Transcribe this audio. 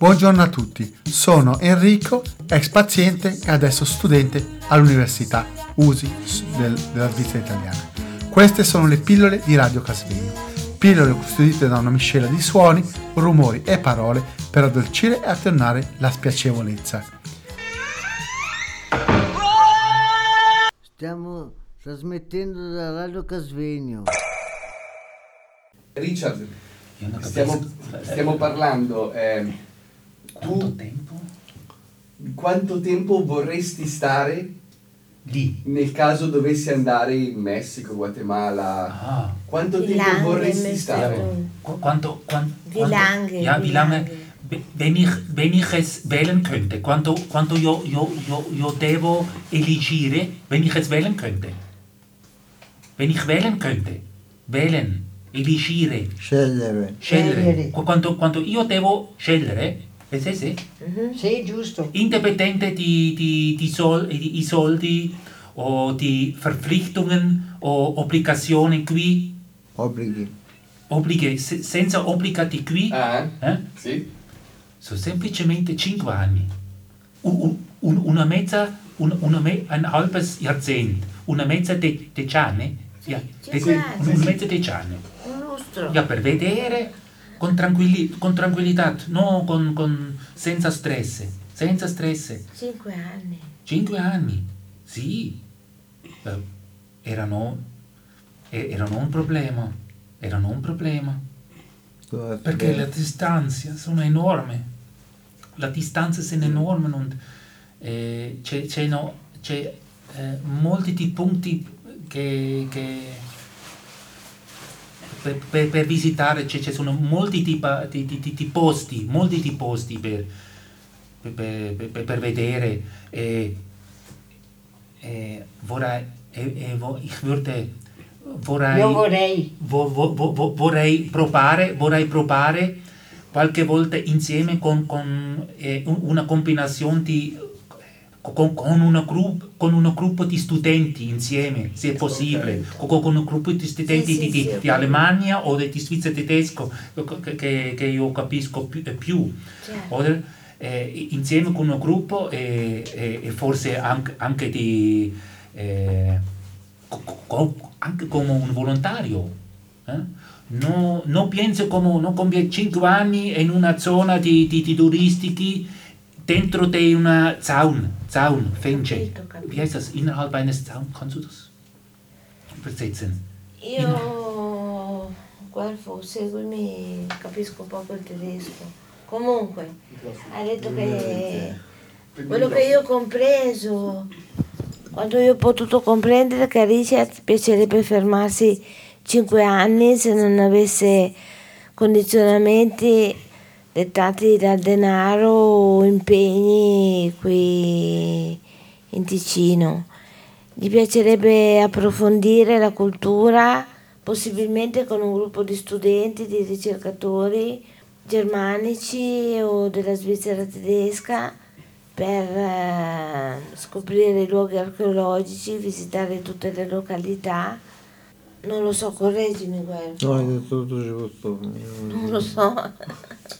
Buongiorno a tutti, sono Enrico, ex paziente e adesso studente all'Università USI del, della Svizzera italiana. Queste sono le pillole di Radio Casvegno, pillole custodite da una miscela di suoni, rumori e parole per addolcire e attenuare la spiacevolezza. Stiamo trasmettendo da Radio Casvegno. Richard, stiamo, stiamo parlando. eh, Quanto tu tempo? quanto tempo vorresti stare Lì. nel caso dovessi andare in Messico, Guatemala? Ah. Quanto Wie tempo lange vorresti stare? Qu- Quanto, quan- Wie quanto- lange, Ja, wie lange? lange? Wenn ich, wenn ich es wählen könnte, quanto, quanto io, io, io, io devo elegire, wenn ich es wählen könnte. Wenn ich wählen könnte. Wählen. Elegire. Scegliere. Scegliere. Scegliere. Qu- Quanto, quanto io devo scegliere, è sì, sì, Sì, giusto. indipendente di, di, di, sol, di, i soldi o di Verpflichtungen o obbligazioni qui, Obblighi. obblighe, se- senza obbligati qui, Ah, eh? sì? sono semplicemente 5 anni. Un- un- una mezza, un, una me, un halbes Jahrzehnt, una mezza de, decenne, ja, cinque de- anni. una mezza decenne. Un lustro. Ja, per vedere con, tranquilli- con tranquillità, no con, con- senza stress, senza stress. Cinque anni. Cinque anni, sì, Eh, erano, eh, erano un problema, erano un problema, perché le distanze sono enormi, le distanze sono enormi und eh, c'è, c'è, no, c'è eh, molti punti che, che per, per- per visitare, ci sono molti tipi di, di- di- di posti, molti di posti per, per, per- per- per vedere e, e vorrei, e, vorrei, Io vorrei. vo- vo- vo- vo- vorrei provare, vorrei provare qualche volta insieme con, con eh, un- una combinazione di con, con, una gruppo, con un gruppo di studenti insieme, se è possibile, con, con un gruppo di studenti Sì, sì, di, di- sì, di. Alemania o di Svizzera tedesco che, che- io capisco più, più. Certo. Eh, insieme con un gruppo e, e- e forse anche, anche di eh, co- anche come un volontario eh? no, non penso come come 5 anni in una zona di, di, di turistici dentro di una Zaun Zaun Capito, capito. wie heißt das innerhalb eines Zaun kannst du das übersetzen Io, Guelfo, seguimi, capisco poco il tedesco. Comunque, ha detto che quello che io ho compreso, quando io ho potuto comprendere che a Richard piacerebbe fermarsi 5 anni se non avesse condizionamenti dettati dal denaro o impegni qui in Ticino. Gli piacerebbe approfondire la cultura, possibilmente con un gruppo di studenti, di ricercatori germanici o della Svizzera tedesca per eh, scoprire i luoghi archeologici, visitare tutte le località. Non lo so, correggimi Guelfo. No, hai detto tutto giusto. Non lo so.